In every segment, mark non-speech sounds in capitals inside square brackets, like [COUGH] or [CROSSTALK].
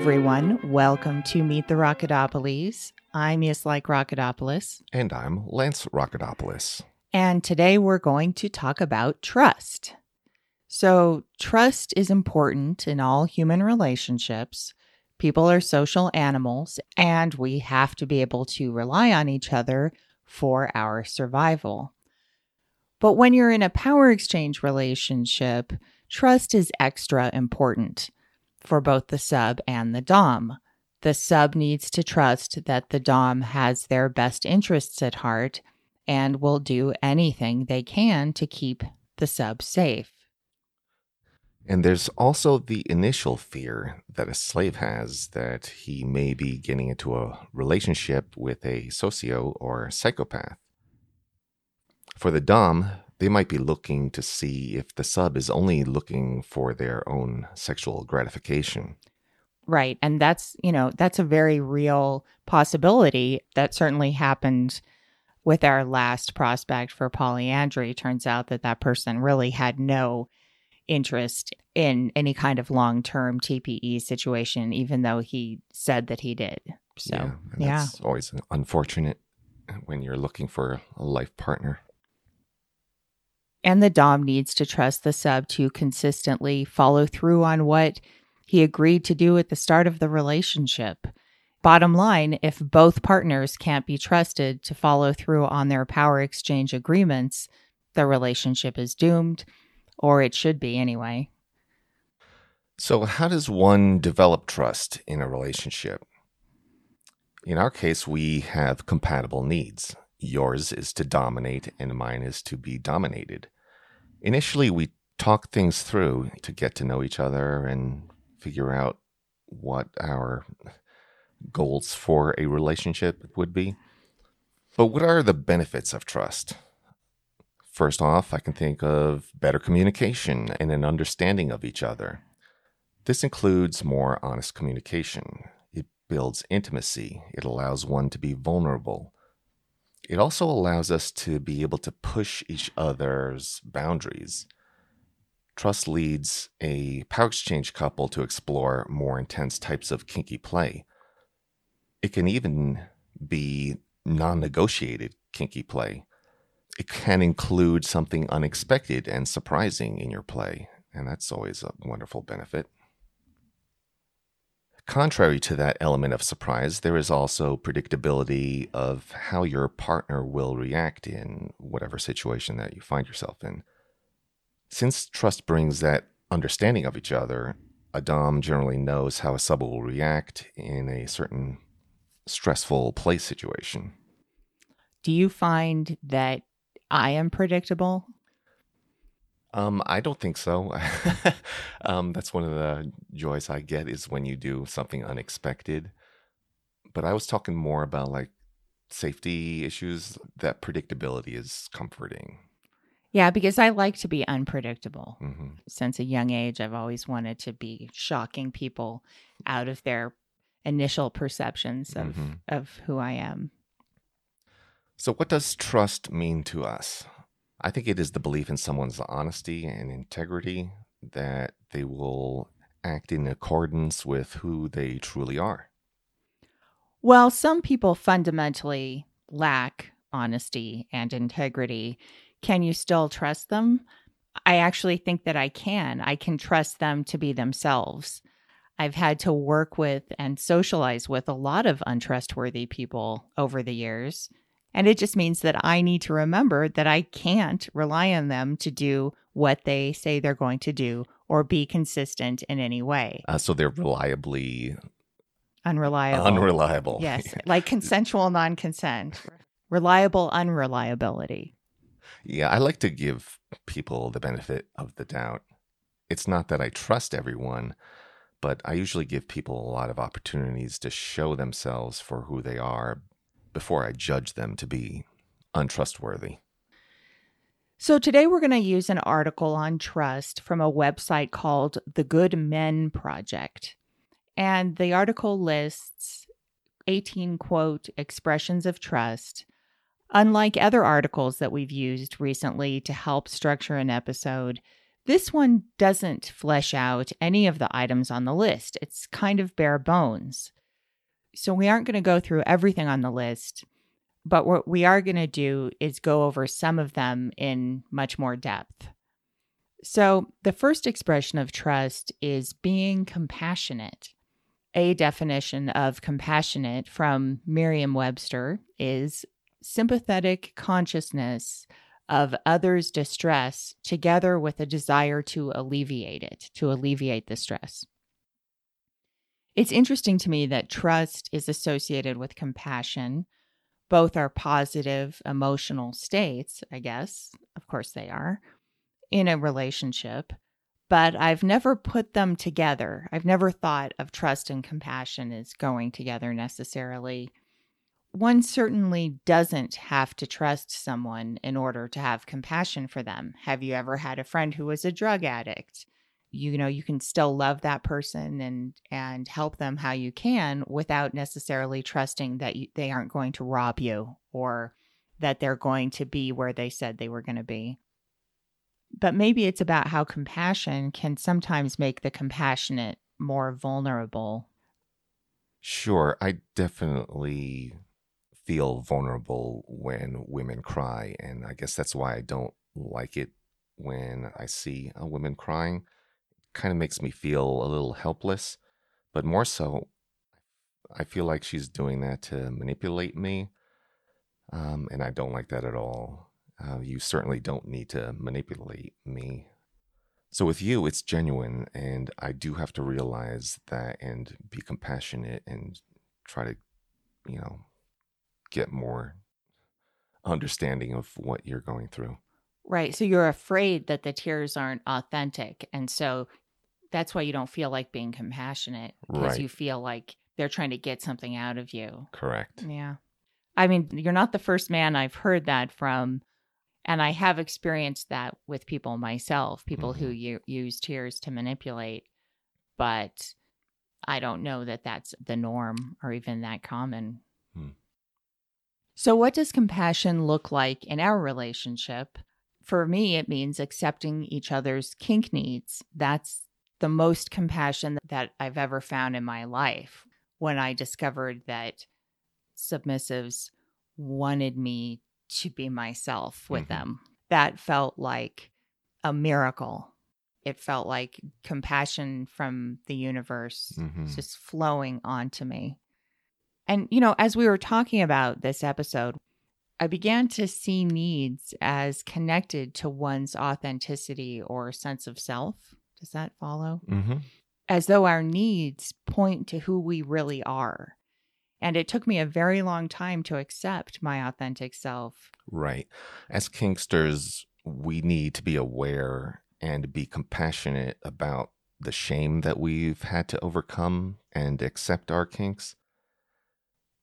Everyone. Welcome to Meet the Rockadopolis. I'm Like Rockadopolis. And I'm Lance Rockadopolis. And today we're going to talk about trust. So, trust is important in all human relationships. People are social animals, and we have to be able to rely on each other for our survival. But when you're in a power exchange relationship, trust is extra important for both the sub and the Dom. The sub needs to trust that the Dom has their best interests at heart and will do anything they can to keep the sub safe. And there's also the initial fear that a slave has that he may be getting into a relationship with a socio or psychopath. For the Dom, they might be looking to see if the sub is only looking for their own sexual gratification. Right. And that's, you know, that's a very real possibility that certainly happened with our last prospect for polyandry. Turns out that that person really had no interest in any kind of long term TPE situation, even though he said that he did. So, yeah. yeah. It's always unfortunate when you're looking for a life partner. And the Dom needs to trust the sub to consistently follow through on what he agreed to do at the start of the relationship. Bottom line, if both partners can't be trusted to follow through on their power exchange agreements, the relationship is doomed or it should be anyway. So, how does one develop trust in a relationship? In our case, we have compatible needs. Yours is to dominate, and mine is to be dominated. Initially, we talk things through to get to know each other and figure out what our goals for a relationship would be. But what are the benefits of trust? First off, I can think of better communication and an understanding of each other. This includes more honest communication. It builds intimacy. It allows one to be vulnerable. It also allows us to be able to push each other's boundaries. Trust leads a power exchange couple to explore more intense types of kinky play. It can even be non negotiated kinky play it can include something unexpected and surprising in your play, and that's always a wonderful benefit. Contrary to that element of surprise, there is also predictability of how your partner will react in whatever situation that you find yourself in. Since trust brings that understanding of each other, a Dom generally knows how a sub will react in a certain stressful play situation. Do you find that I am predictable? Um, I don't think so. [LAUGHS] um, that's one of the joys I get is when you do something unexpected. But I was talking more about like safety issues. That predictability is comforting. Yeah, because I like to be unpredictable. Mm-hmm. Since a young age, I've always wanted to be shocking people out of their initial perceptions of mm-hmm. of who I am. So, what does trust mean to us? I think it is the belief in someone's honesty and integrity that they will act in accordance with who they truly are. Well, some people fundamentally lack honesty and integrity. Can you still trust them? I actually think that I can. I can trust them to be themselves. I've had to work with and socialize with a lot of untrustworthy people over the years. And it just means that I need to remember that I can't rely on them to do what they say they're going to do or be consistent in any way. Uh, so they're reliably unreliable. Unreliable. Yes, [LAUGHS] like consensual non consent, reliable unreliability. Yeah, I like to give people the benefit of the doubt. It's not that I trust everyone, but I usually give people a lot of opportunities to show themselves for who they are before I judge them to be untrustworthy. So, today we're going to use an article on trust from a website called The Good Men Project. And the article lists 18 quote expressions of trust. Unlike other articles that we've used recently to help structure an episode, This one doesn't flesh out any of the items on the list. It's kind of bare bones. So we aren't going to go through everything on the list, but what we are going to do is go over some of them in much more depth. So the first expression of trust is being compassionate. A definition of compassionate from Merriam Webster is sympathetic consciousness of others' distress together with a desire to alleviate it, to alleviate the stress. It's interesting to me that trust is associated with compassion. Both are positive emotional states, I guess. Of course, they are in a relationship, but I've never put them together. I've never thought of trust and compassion as going together necessarily one certainly doesn't have to trust someone in order to have compassion for them. Have you ever had a friend who was a drug addict? You know, you can still love that person and and help them how you can without necessarily trusting that you, they aren't going to rob you or that they're going to be where they said they were going to be. But maybe it's about how compassion can sometimes make the compassionate more vulnerable. Sure, I definitely feel vulnerable when women cry. And I guess that's why I don't like it when I see a woman crying. Kind of makes me feel a little helpless, but more so, I feel like she's doing that to manipulate me. Um, and I don't like that at all. Uh, you certainly don't need to manipulate me. So with you, it's genuine, and I do have to realize that and be compassionate and try to, you know, get more understanding of what you're going through. Right. So you're afraid that the tears aren't authentic. And so that's why you don't feel like being compassionate because right. you feel like they're trying to get something out of you. Correct. Yeah. I mean, you're not the first man I've heard that from. And I have experienced that with people myself, people mm-hmm. who u- use tears to manipulate. But I don't know that that's the norm or even that common. Hmm. So, what does compassion look like in our relationship? For me, it means accepting each other's kink needs. That's the most compassion that I've ever found in my life when I discovered that submissives wanted me to be myself with mm-hmm. them. That felt like a miracle. It felt like compassion from the universe mm-hmm. just flowing onto me. And, you know, as we were talking about this episode, I began to see needs as connected to one's authenticity or sense of self. Does that follow? Mm-hmm. As though our needs point to who we really are. And it took me a very long time to accept my authentic self. Right. As kinksters, we need to be aware and be compassionate about the shame that we've had to overcome and accept our kinks.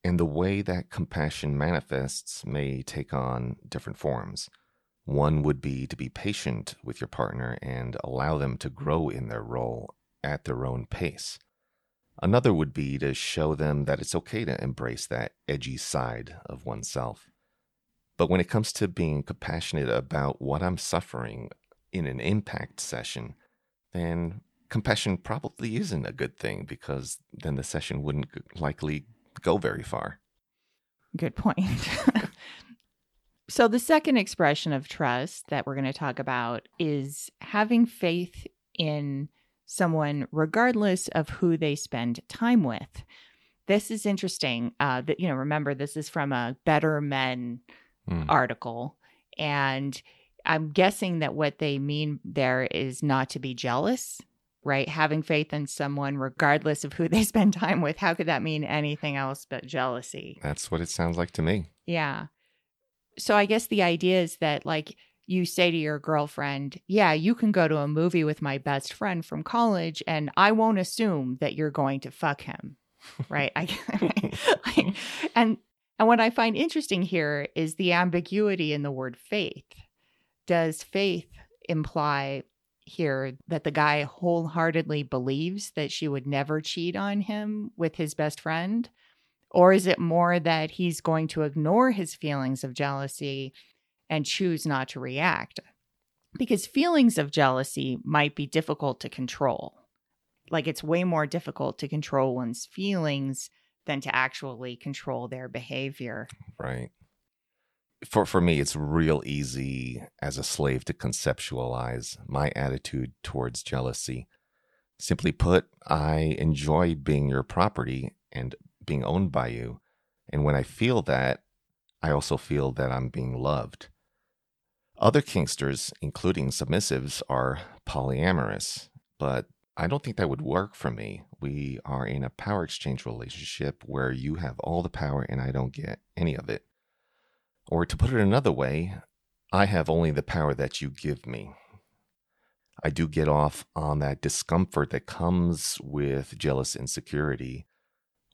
And the way that compassion manifests may take on different forms. One would be to be patient with your partner and allow them to grow in their role at their own pace. Another would be to show them that it's okay to embrace that edgy side of oneself. But when it comes to being compassionate about what I'm suffering in an impact session, then compassion probably isn't a good thing because then the session wouldn't likely go very far. Good point. [LAUGHS] so, the second expression of trust that we're going to talk about is having faith in someone, regardless of who they spend time with. This is interesting. Uh, that you know, remember this is from a Better Men mm. article, and I'm guessing that what they mean there is not to be jealous right? Having faith in someone, regardless of who they [LAUGHS] spend time with. How could that mean anything else but jealousy? That's what it sounds like to me. Yeah. So I guess the idea is that, like, you say to your girlfriend, Yeah, you can go to a movie with my best friend from college, and I won't assume that you're going to fuck him. [LAUGHS] Right. I, [LAUGHS] like, and and what I find interesting here is the ambiguity in the word faith. Does faith imply here that the guy wholeheartedly believes that she would never cheat on him with his best friend? Or is it more that he's going to ignore his feelings of jealousy and choose not to react? because feelings of jealousy might be difficult to control. Like it's way more difficult to control one's feelings than to actually control their behavior. Right. For for me it's real easy as a slave to conceptualize my attitude towards jealousy. Simply put, I enjoy being your property and being owned by you. And when I feel that, I also feel that I'm being loved. Other kinksters, including submissives, are polyamorous, but I don't think that would work for me. We are in a power exchange relationship where you have all the power and I don't get any of it. Or to put it another way, I have only the power that you give me. I do get off on that discomfort that comes with jealous insecurity.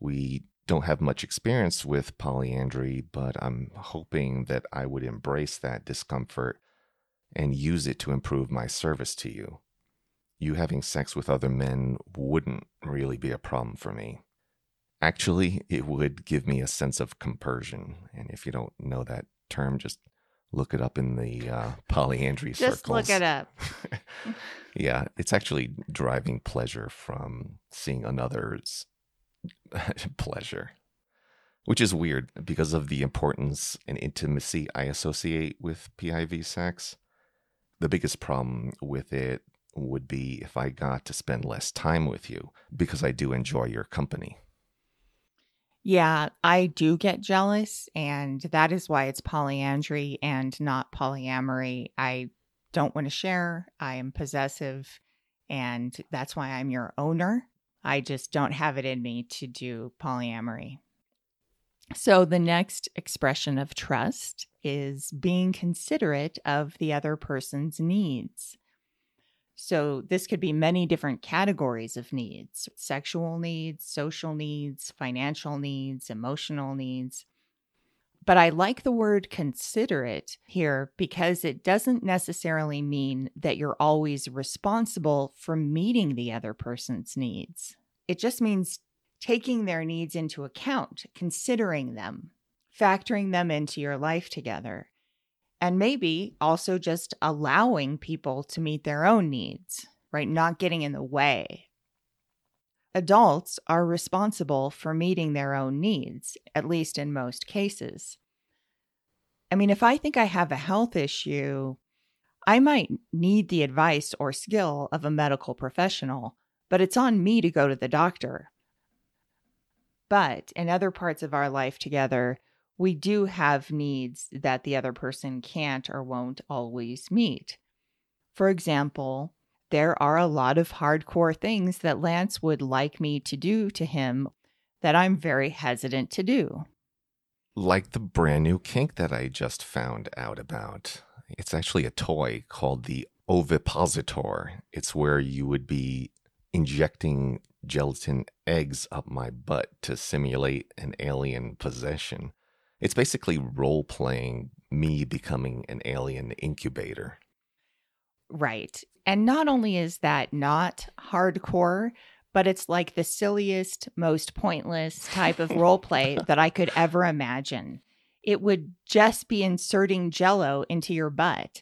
We don't have much experience with polyandry, but I'm hoping that I would embrace that discomfort and use it to improve my service to you. You having sex with other men wouldn't really be a problem for me. Actually, it would give me a sense of compersion. And if you don't know that term, just look it up in the uh, polyandry Just circles. look it up. [LAUGHS] yeah, it's actually driving pleasure from seeing another's [LAUGHS] pleasure, which is weird because of the importance and intimacy I associate with PIV sex. The biggest problem with it would be if I got to spend less time with you because I do enjoy your company. Yeah, I do get jealous, and that is why it's polyandry and not polyamory. I don't want to share, I am possessive, and that's why I'm your owner. I just don't have it in me to do polyamory. So, the next expression of trust is being considerate of the other person's needs. So, this could be many different categories of needs sexual needs, social needs, financial needs, emotional needs. But I like the word considerate here because it doesn't necessarily mean that you're always responsible for meeting the other person's needs. It just means taking their needs into account, considering them, factoring them into your life together and maybe also just allowing people to meet their own needs, right? Not getting in the way. Adults are responsible for meeting their own needs, at least in most cases. I mean, if I think I have a health issue, I might need the advice or skill of a medical professional, but it's on me to go to the doctor. But in other parts of our life together, we do have needs that the other person can't or won't always meet. For example, there are a lot of hardcore things that Lance would like me to do to him that I'm very hesitant to do. Like the brand new kink that I just found out about. It's actually a toy called the ovipositor. It's where you would be injecting gelatin eggs up my butt to simulate an alien possession. It's basically role playing me becoming an alien incubator. Right. And not only is that not hardcore, but it's like the silliest, most pointless type of role play [LAUGHS] that I could ever imagine. It would just be inserting jello into your butt.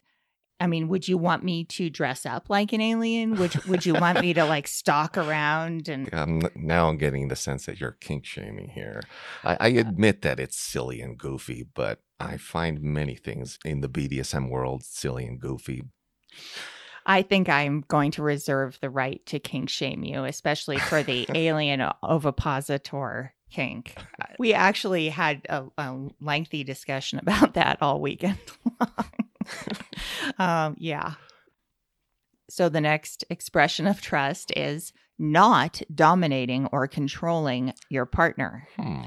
I mean, would you want me to dress up like an alien? Would would you want me to like stalk around and? I'm now getting the sense that you're kink shaming here. I, I admit that it's silly and goofy, but I find many things in the BDSM world silly and goofy. I think I'm going to reserve the right to kink shame you, especially for the [LAUGHS] alien ovipositor kink. [LAUGHS] We actually had a, a lengthy discussion about that all weekend [LAUGHS] long. Um, yeah. So the next expression of trust is not dominating or controlling your partner. Hmm.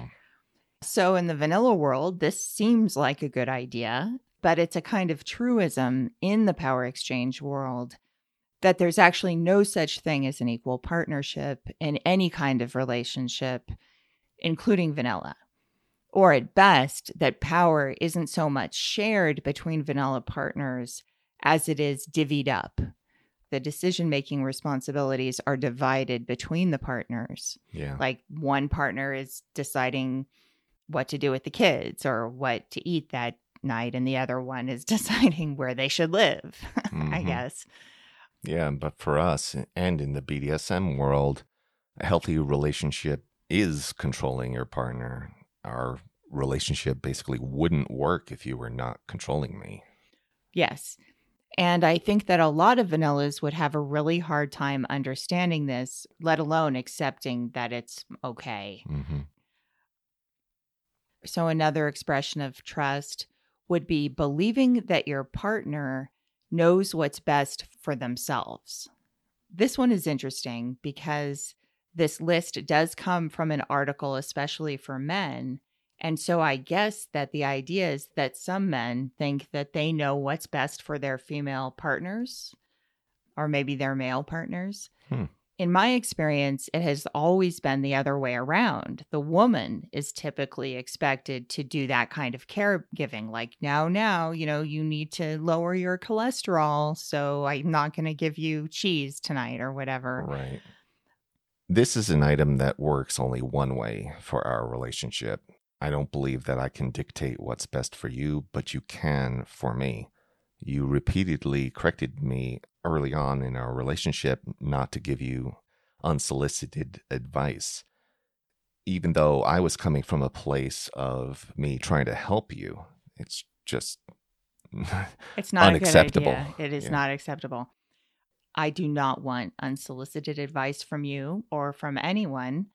So in the vanilla world, this seems like a good idea, but it's a kind of truism in the power exchange world that there's actually no such thing as an equal partnership in any kind of relationship, including vanilla or at best, that power isn't so much shared between vanilla partners as it is divvied up. The decision making responsibilities are divided between the partners. Yeah. Like one partner is deciding what to do with the kids or what to eat that night and the other one is [LAUGHS] deciding where they should live, mm-hmm. I guess. Yeah, but for us and in the BDSM world, a healthy relationship is controlling your partner. Our relationship basically wouldn't work if you were not controlling me. Yes. And I think that a lot of vanillas would have a really hard time understanding this, let alone accepting that it's okay. Mm-hmm. So, another expression of trust would be believing that your partner knows what's best for themselves. This one is interesting because this list does come from an article, especially for men. And so I guess that the idea is that some men think that they know what's best for their female partners or maybe their male partners. Hmm. In my experience, it has always been the other way around. The woman is typically expected to do that kind of caregiving, like, now, now, you know, you need to lower your cholesterol. So I'm not going to give you cheese tonight or whatever. Right. This is an item that works only one way for our relationship. I don't believe that I can dictate what's best for you, but you can for me. You repeatedly corrected me early on in our relationship not to give you unsolicited advice, even though I was coming from a place of me trying to help you. It's just [LAUGHS] it's not unacceptable. It is yeah. not acceptable. I do not want unsolicited advice from you or from anyone,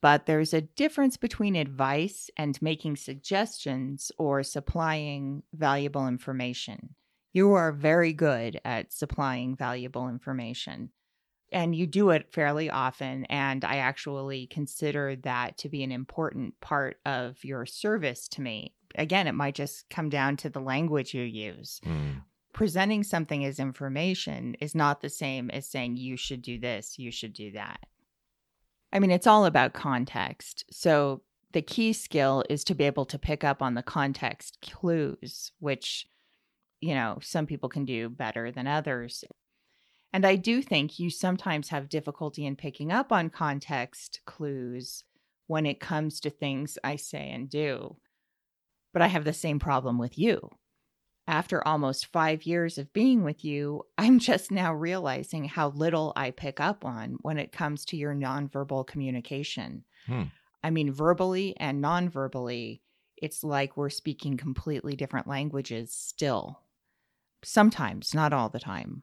but there's a difference between advice and making suggestions or supplying valuable information. You are very good at supplying valuable information. And you do it fairly often. And I actually consider that to be an important part of your service to me. Again, it might just come down to the language you use. Mm. Presenting something as information is not the same as saying, you should do this, you should do that. I mean, it's all about context. So the key skill is to be able to pick up on the context clues, which you know, some people can do better than others. And I do think you sometimes have difficulty in picking up on context clues when it comes to things I say and do. But I have the same problem with you. After almost five years of being with you, I'm just now realizing how little I pick up on when it comes to your nonverbal communication. Hmm. I mean, verbally and nonverbally, it's like we're speaking completely different languages still sometimes, not all the time.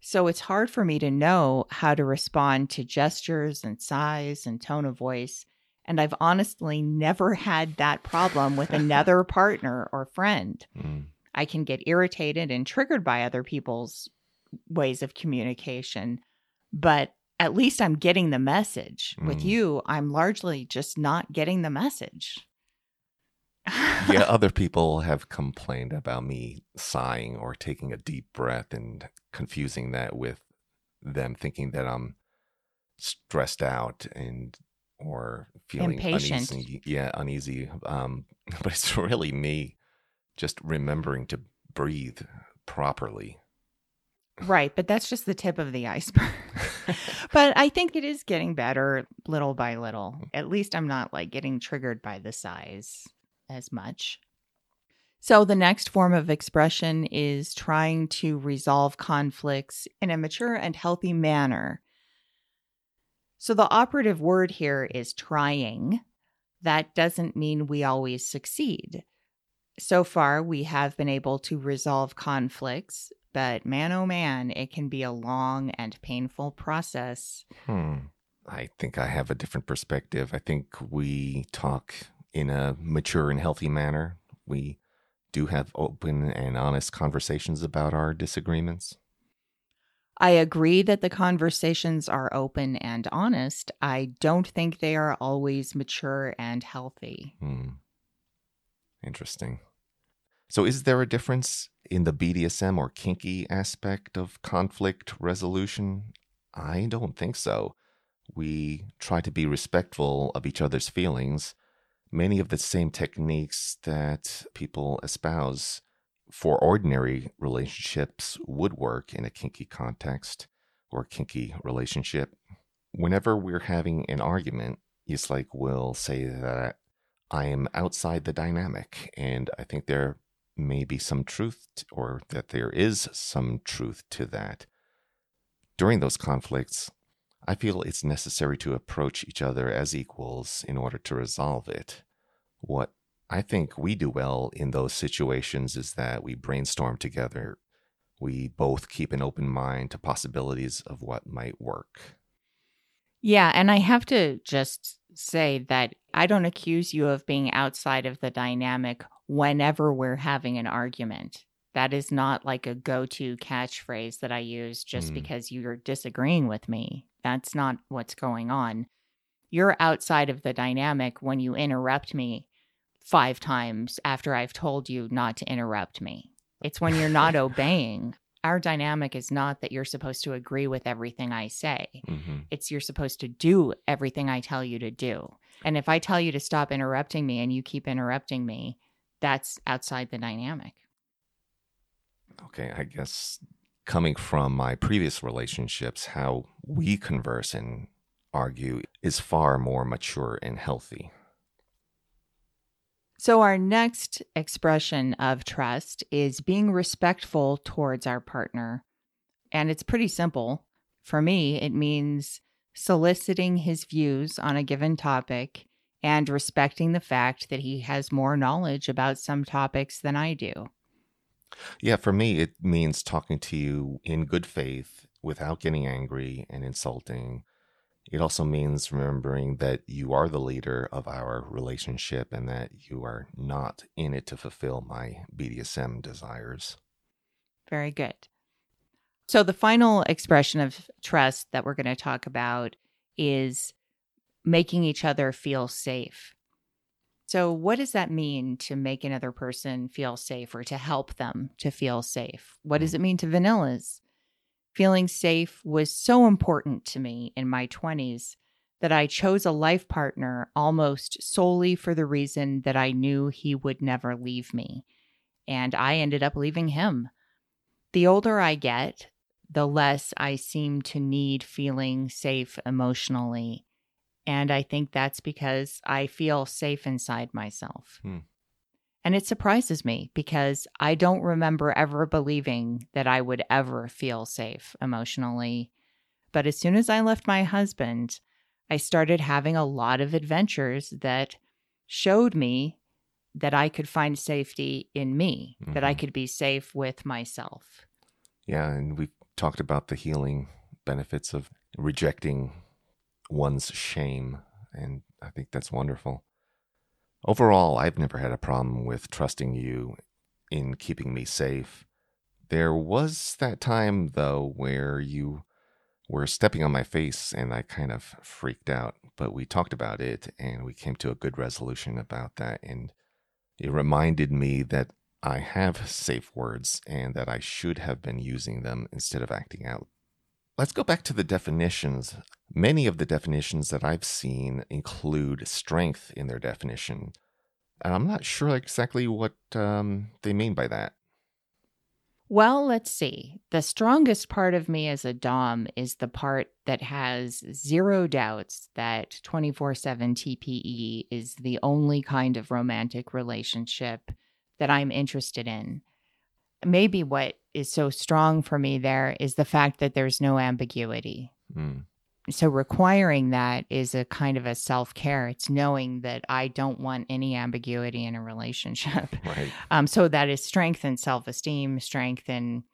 So it's hard for me to know how to respond to gestures and sighs and tone of voice. And I've honestly never had that problem with [LAUGHS] another partner or friend. Mm. I can get irritated and triggered by other people's ways of communication, but at least I'm getting the message. Mm. With you, I'm largely just not getting the message yeah, [LAUGHS] other people have complained about me sighing or taking a deep breath and confusing that with them thinking that I'm stressed out and or feeling Impatient. uneasy. Yeah, uneasy. Um, [LAUGHS] but it's really me just remembering to breathe properly. Right, but that's just the tip of the iceberg. [LAUGHS] but I think it is getting better little by little. At least I'm not like getting triggered by the sighs as much. So, the next form of expression is trying to resolve conflicts in a mature and healthy manner. So, the operative word here is trying. That doesn't mean we always succeed. So far, we have been able to resolve conflicts, but man, oh man, it can be a long and painful process. Hmm. I think I have a different perspective. I think we talk in a mature and healthy manner. We do have open and honest conversations about our disagreements. I agree that the conversations are open and honest. I don't think they are always mature and healthy. Hmm. Interesting. So, is there a difference in the BDSM or kinky aspect of conflict resolution? I don't think so. We try to be respectful of each other's feelings many of the same techniques that people espouse for ordinary relationships would work in a kinky context or kinky relationship. Whenever we're having an argument, it's like we'll say that I am outside the dynamic and I think there may be some truth or that there is some truth to that. During those conflicts, I feel it's necessary to approach each other as equals in order to resolve it. What I think we do well in those situations is that we brainstorm together. We both keep an open mind to possibilities of what might work. Yeah. And I have to just say that I don't accuse you of being outside of the dynamic whenever we're having an argument. That is not like a go to catchphrase that I use just Mm. because you're disagreeing with me. That's not what's going on. You're outside of the dynamic when you interrupt me five times after I've told you not to interrupt me. It's when you're not [LAUGHS] obeying. Our dynamic is not that you're supposed to agree with everything I say hmm it's you're supposed to do everything I tell you to do. And if I tell you to stop interrupting me and you keep interrupting me, that's outside the dynamic. Okay, I guess coming from my previous relationships, how we converse and argue is far more mature and healthy. So, our next expression of trust is being respectful towards our partner. And it's pretty simple. For me, it means soliciting his views on a given topic and respecting the fact that he has more knowledge about some topics than I do. Yeah, for me, it means talking to you in good faith without getting angry and insulting. It also means remembering that you are the leader of our relationship and that you are not in it to fulfill my BDSM desires. Very good. So, the final expression of trust that we're going to talk about is making each other feel safe. So, what does that mean to make another person feel safe or to help them to feel safe? What does mm. it mean to vanillas? Feeling safe was so important to me in my 20s that I chose a life partner almost solely for the reason that I knew he would never leave me. And I ended up leaving him. The older I get, the less I seem to need feeling safe emotionally. And I think that's because I feel safe inside myself. Hmm. And it surprises me because I don't remember ever believing that I would ever feel safe emotionally. But as soon as I left my husband, I started having a lot of adventures that showed me that I could find safety in me, that I Mhm. could be safe with myself. Yeah, and we talked about the healing benefits of rejecting one's shame, and I think that's wonderful. Overall, I've never had a problem with trusting you in keeping me safe. There was that time, though, where you were stepping on my face and I kind of freaked out, but we talked about it and we came to a good resolution about that. And it reminded me that I have safe words and that I should have been using them instead of acting out. Let's go back to the definitions. Many of the definitions that I've seen include strength in their definition. And I'm not sure exactly what um, they mean by that. Well, let's see. The strongest part of me as a Dom is the part that has zero doubts that 24 7 TPE is the only kind of romantic relationship that I'm interested in. Maybe what is so strong for me there is the fact that there's no ambiguity. Hmm. So, requiring that is a kind of a self care. It's knowing that I don't want any ambiguity in a relationship. [LAUGHS] Right. Um, so that is strength and self esteem, strength in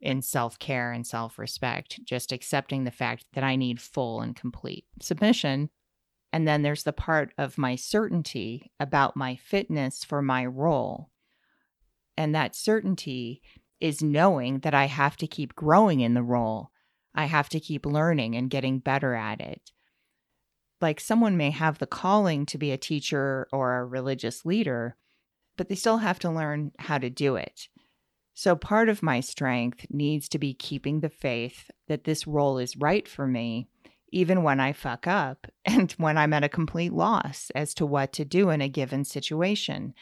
in self care and self respect. Just accepting the fact that I need full and complete submission. And then there's the part of my certainty about my fitness for my role. And that certainty is knowing that I have to keep growing in the role. I have to keep learning and getting better at it. Like someone may have the calling to be a teacher or a religious leader, but they still have to learn how to do it. So, part of my strength needs to be keeping the faith that this role is right for me, even when I fuck up [LAUGHS] and when I'm at a complete loss as to what to do in a given situation.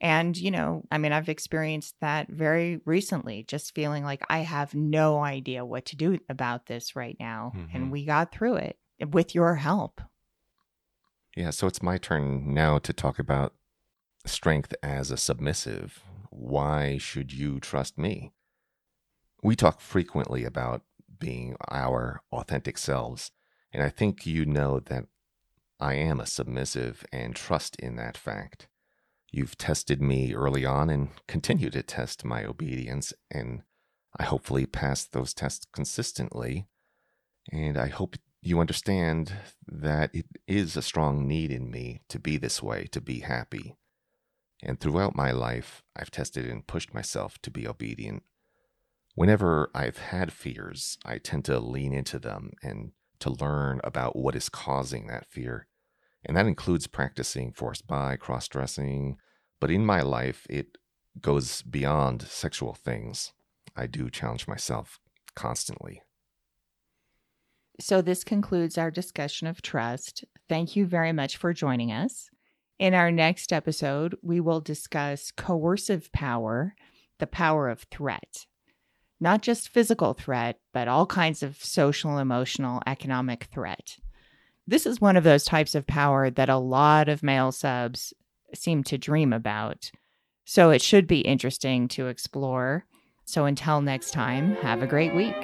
And, you know, I mean, I've experienced that very recently, just feeling like I have no idea what to do about this right now. Mhm. And we got through it with your help. Yeah, so it's my turn now to talk about strength as a submissive. why should you trust me? We talk frequently about being our authentic selves, and I think you know that I am a submissive and trust in that fact. You've tested me early on and continue to test my obedience, and I hopefully pass those tests consistently. And I hope you understand that it is a strong need in me to be this way, to be happy. And throughout my life, I've tested and pushed myself to be obedient. Whenever I've had fears, I tend to lean into them and to learn about what is causing that fear. And that includes practicing forced bi, cross dressing. But in my life, it goes beyond sexual things. I do challenge myself constantly. So, this concludes our discussion of trust. Thank you very much for joining us. In our next episode, we will discuss coercive power, the power of threat. Not just physical threat, but all kinds of social, emotional, economic threat. This is one of those types of power that a lot of male subs seem to dream about. So it should be interesting to explore. So until next time, have a great week.